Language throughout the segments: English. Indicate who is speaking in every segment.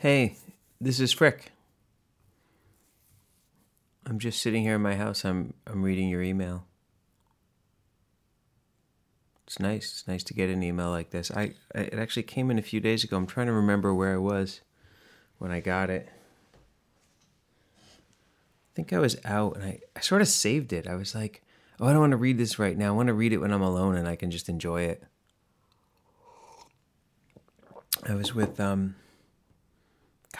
Speaker 1: Hey, this is Frick. I'm just sitting here in my house. I'm I'm reading your email. It's nice. It's nice to get an email like this. I it actually came in a few days ago. I'm trying to remember where I was when I got it. I think I was out and I, I sort of saved it. I was like, oh, I don't want to read this right now. I want to read it when I'm alone and I can just enjoy it. I was with um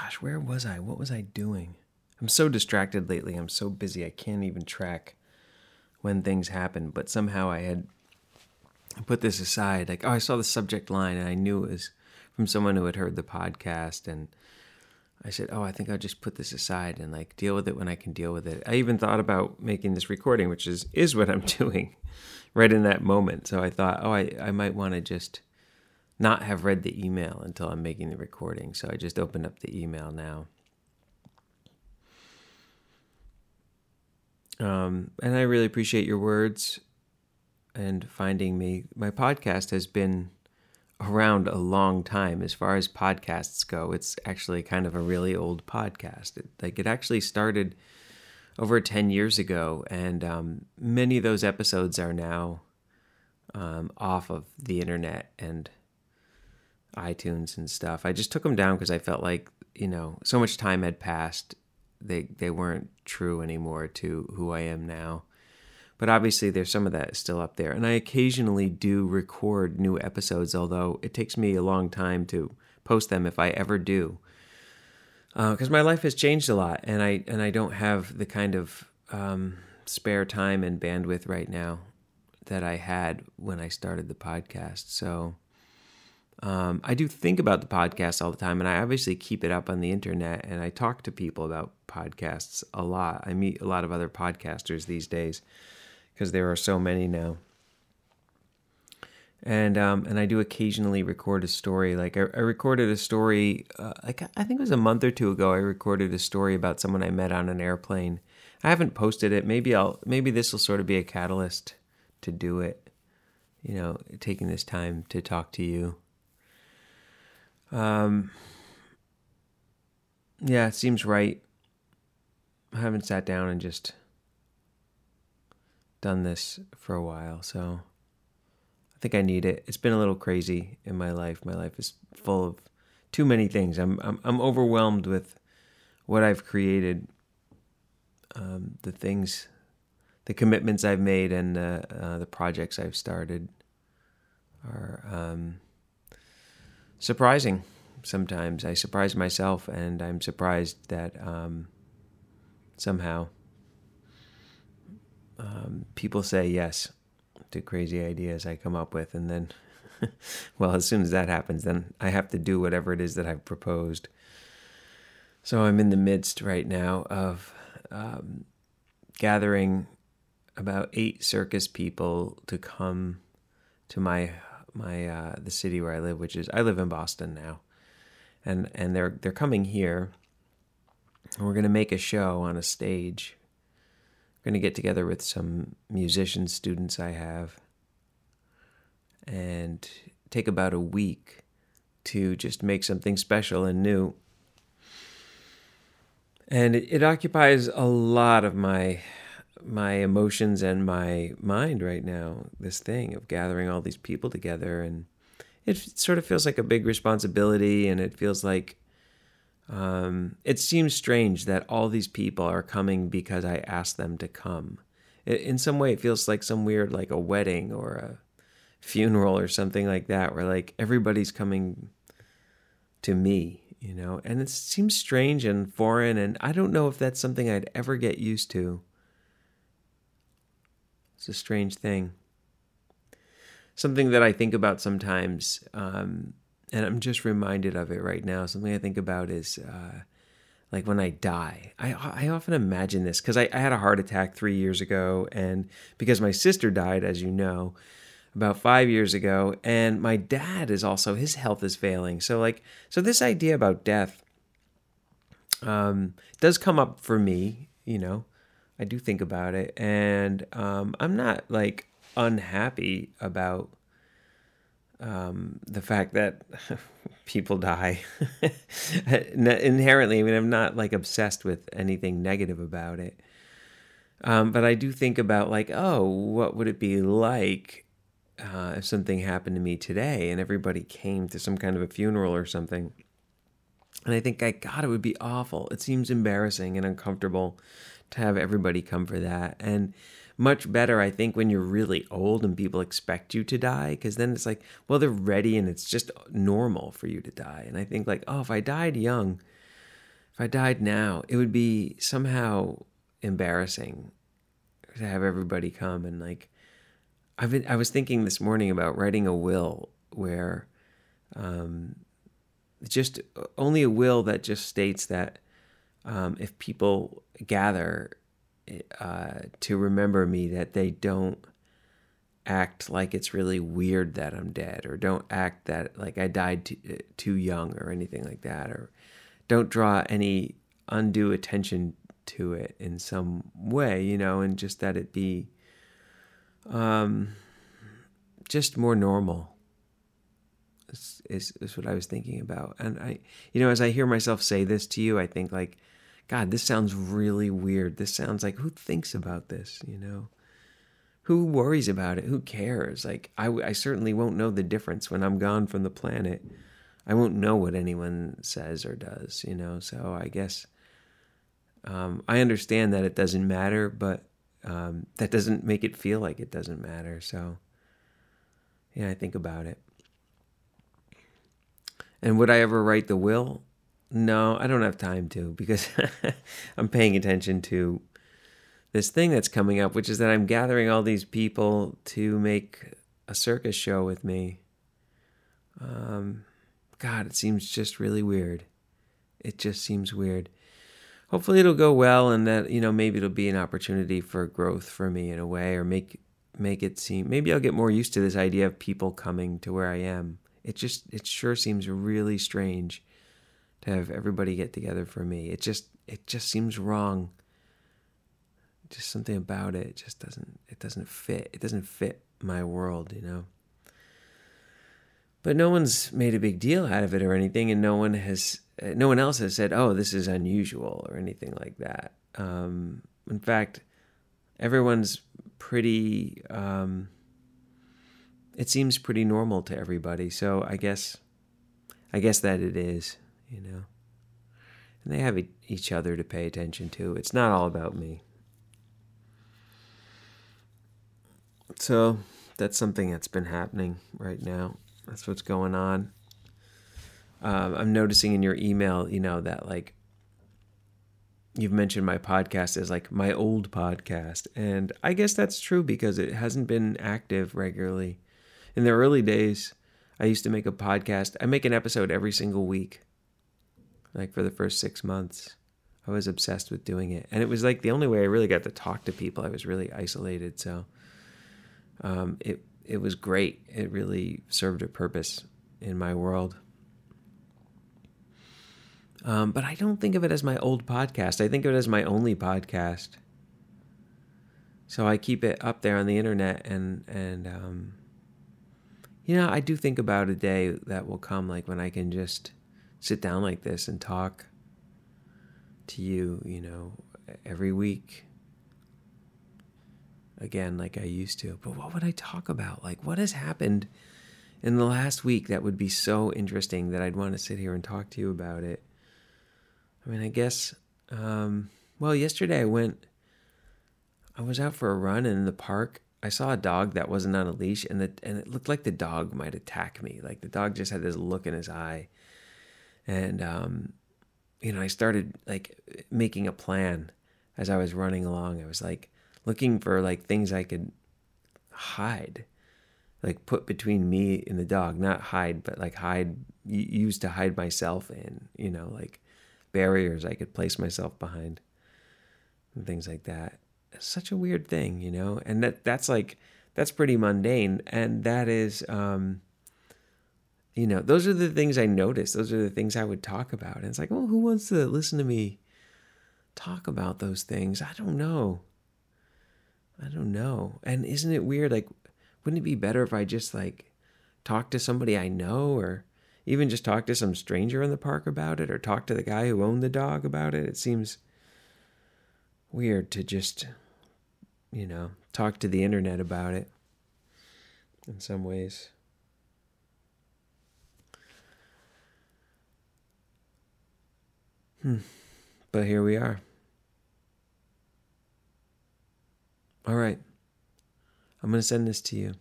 Speaker 1: gosh, where was I? What was I doing? I'm so distracted lately. I'm so busy. I can't even track when things happen. But somehow I had put this aside. Like, oh, I saw the subject line and I knew it was from someone who had heard the podcast. And I said, oh, I think I'll just put this aside and like deal with it when I can deal with it. I even thought about making this recording, which is, is what I'm doing right in that moment. So I thought, oh, I, I might want to just not have read the email until I'm making the recording. So I just opened up the email now. Um, and I really appreciate your words and finding me. My podcast has been around a long time as far as podcasts go. It's actually kind of a really old podcast. It, like it actually started over 10 years ago, and um, many of those episodes are now um, off of the internet and iTunes and stuff. I just took them down because I felt like you know so much time had passed. They they weren't true anymore to who I am now. But obviously, there's some of that still up there, and I occasionally do record new episodes. Although it takes me a long time to post them, if I ever do, because uh, my life has changed a lot, and I and I don't have the kind of um, spare time and bandwidth right now that I had when I started the podcast. So um, I do think about the podcast all the time, and I obviously keep it up on the internet, and I talk to people about podcasts a lot. I meet a lot of other podcasters these days because there are so many now. And um, and I do occasionally record a story. Like I, I recorded a story, uh, like I think it was a month or two ago. I recorded a story about someone I met on an airplane. I haven't posted it. Maybe I'll. Maybe this will sort of be a catalyst to do it. You know, taking this time to talk to you. Um, yeah, it seems right. I haven't sat down and just done this for a while, so I think I need it. It's been a little crazy in my life. My life is full of too many things. I'm I'm, I'm overwhelmed with what I've created, um, the things, the commitments I've made, and uh, uh, the projects I've started are. Um, surprising sometimes. I surprise myself, and I'm surprised that um, somehow um, people say yes to crazy ideas I come up with, and then, well, as soon as that happens, then I have to do whatever it is that I've proposed. So I'm in the midst right now of um, gathering about eight circus people to come to my my uh, the city where I live, which is I live in Boston now, and and they're they're coming here. And we're gonna make a show on a stage. We're gonna get together with some musician students I have, and take about a week to just make something special and new. And it, it occupies a lot of my my emotions and my mind right now this thing of gathering all these people together and it sort of feels like a big responsibility and it feels like um, it seems strange that all these people are coming because i asked them to come. It, in some way it feels like some weird like a wedding or a funeral or something like that where like everybody's coming to me you know? And it seems strange and foreign and i don't know if that's something i'd ever get used to it's a strange thing. Something that I think about sometimes, um, and I'm just reminded of it right now. Something I think about is uh, like when I die. I, I often imagine this because I, I had a heart attack three years ago, and because my sister died, as you know, about five years ago, and my dad is also his health is failing. So like, so this idea about death um, does come up for me, you know. I do think about it, and um, I'm not like unhappy about um, the fact that people die inherently. I mean, I'm not like obsessed with anything negative about it. Um, but I do think about like, oh, what would it be like uh, if something happened to me today and everybody came to some kind of a funeral or something? And I think, I God, it would be awful. It seems embarrassing and uncomfortable to have everybody come for that. And much better, I think, when you're really old and people expect you to die, because then it's like, well, they're ready and it's just normal for you to die. And I think, like, oh, if I died young, if I died now, it would be somehow embarrassing to have everybody come and like. I've been, I was thinking this morning about writing a will where, um, just only a will that just states that um, if people gather uh, to remember me that they don't act like it's really weird that I'm dead or don't act that like I died too, uh, too young or anything like that or don't draw any undue attention to it in some way, you know, and just that it be um just more normal. Is, is, is what I was thinking about. And I you know, as I hear myself say this to you, I think like God, this sounds really weird. This sounds like who thinks about this, you know? Who worries about it? Who cares? Like, I, I certainly won't know the difference when I'm gone from the planet. I won't know what anyone says or does, you know? So I guess um, I understand that it doesn't matter, but um, that doesn't make it feel like it doesn't matter. So, yeah, I think about it. And would I ever write the will? No, I don't have time to because I'm paying attention to this thing that's coming up, which is that I'm gathering all these people to make a circus show with me. Um, God, it seems just really weird. It just seems weird. Hopefully, it'll go well, and that you know maybe it'll be an opportunity for growth for me in a way, or make make it seem maybe I'll get more used to this idea of people coming to where I am. It just it sure seems really strange to have everybody get together for me. It just it just seems wrong. Just something about it, just doesn't it doesn't fit. It doesn't fit my world, you know. But no one's made a big deal out of it or anything, and no one has no one else has said, "Oh, this is unusual" or anything like that. Um, in fact, everyone's pretty. Um, it seems pretty normal to everybody. So I guess, I guess that it is you know. And they have each other to pay attention to. It's not all about me. So that's something that's been happening right now. That's what's going on. Um, I'm noticing in your email, you know, that like you've mentioned my podcast as like my old podcast. And I guess that's true because it hasn't been active regularly. In the early days, I used to make a podcast. I make an episode every single week like for the first six months. I was obsessed with doing it. And it was like the only way I really got to talk to people. I was really isolated. So um, it, it was great. It really served a purpose in my world. Um, but I don't think of it as my old podcast. I think of it as my only podcast. So I keep it up there on the internet, and and um, you know I do think about a day that will come, like when I can just sit down like this and talk to you, you know, every week again like I used to. But what would I talk about? Like what has happened in the last week that would be so interesting that I'd want to sit here and talk to you about it? I mean, I guess um, well, yesterday I went I was out for a run in the park. I saw a dog that wasn't on a leash and the, and it looked like the dog might attack me. Like the dog just had this look in his eye and um, you know, I started like making a plan as I was running along. I was like looking for like things I could hide, like put between me and the dog, not hide, but like hide, use to hide myself in, you know, like barriers I could place myself behind and things like that. It's such a weird thing, you know, and that that's like that's pretty mundane, and that is um, you know, those are the things I noticed. Those are the things I would talk about. And it's like, well, who wants to listen to me talk about those things? I don't know. I don't know. And isn't it weird? Like, wouldn't it be better if I just like talk to somebody I know or even just talk to some stranger in the park about it or talk to the guy who owned the dog about it. It seems weird to just, you know, talk to the internet about it in some ways. Hmm. But here we are. All right. I'm going to send this to you.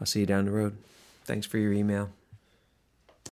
Speaker 1: I'll see you down the road. Thanks for your email.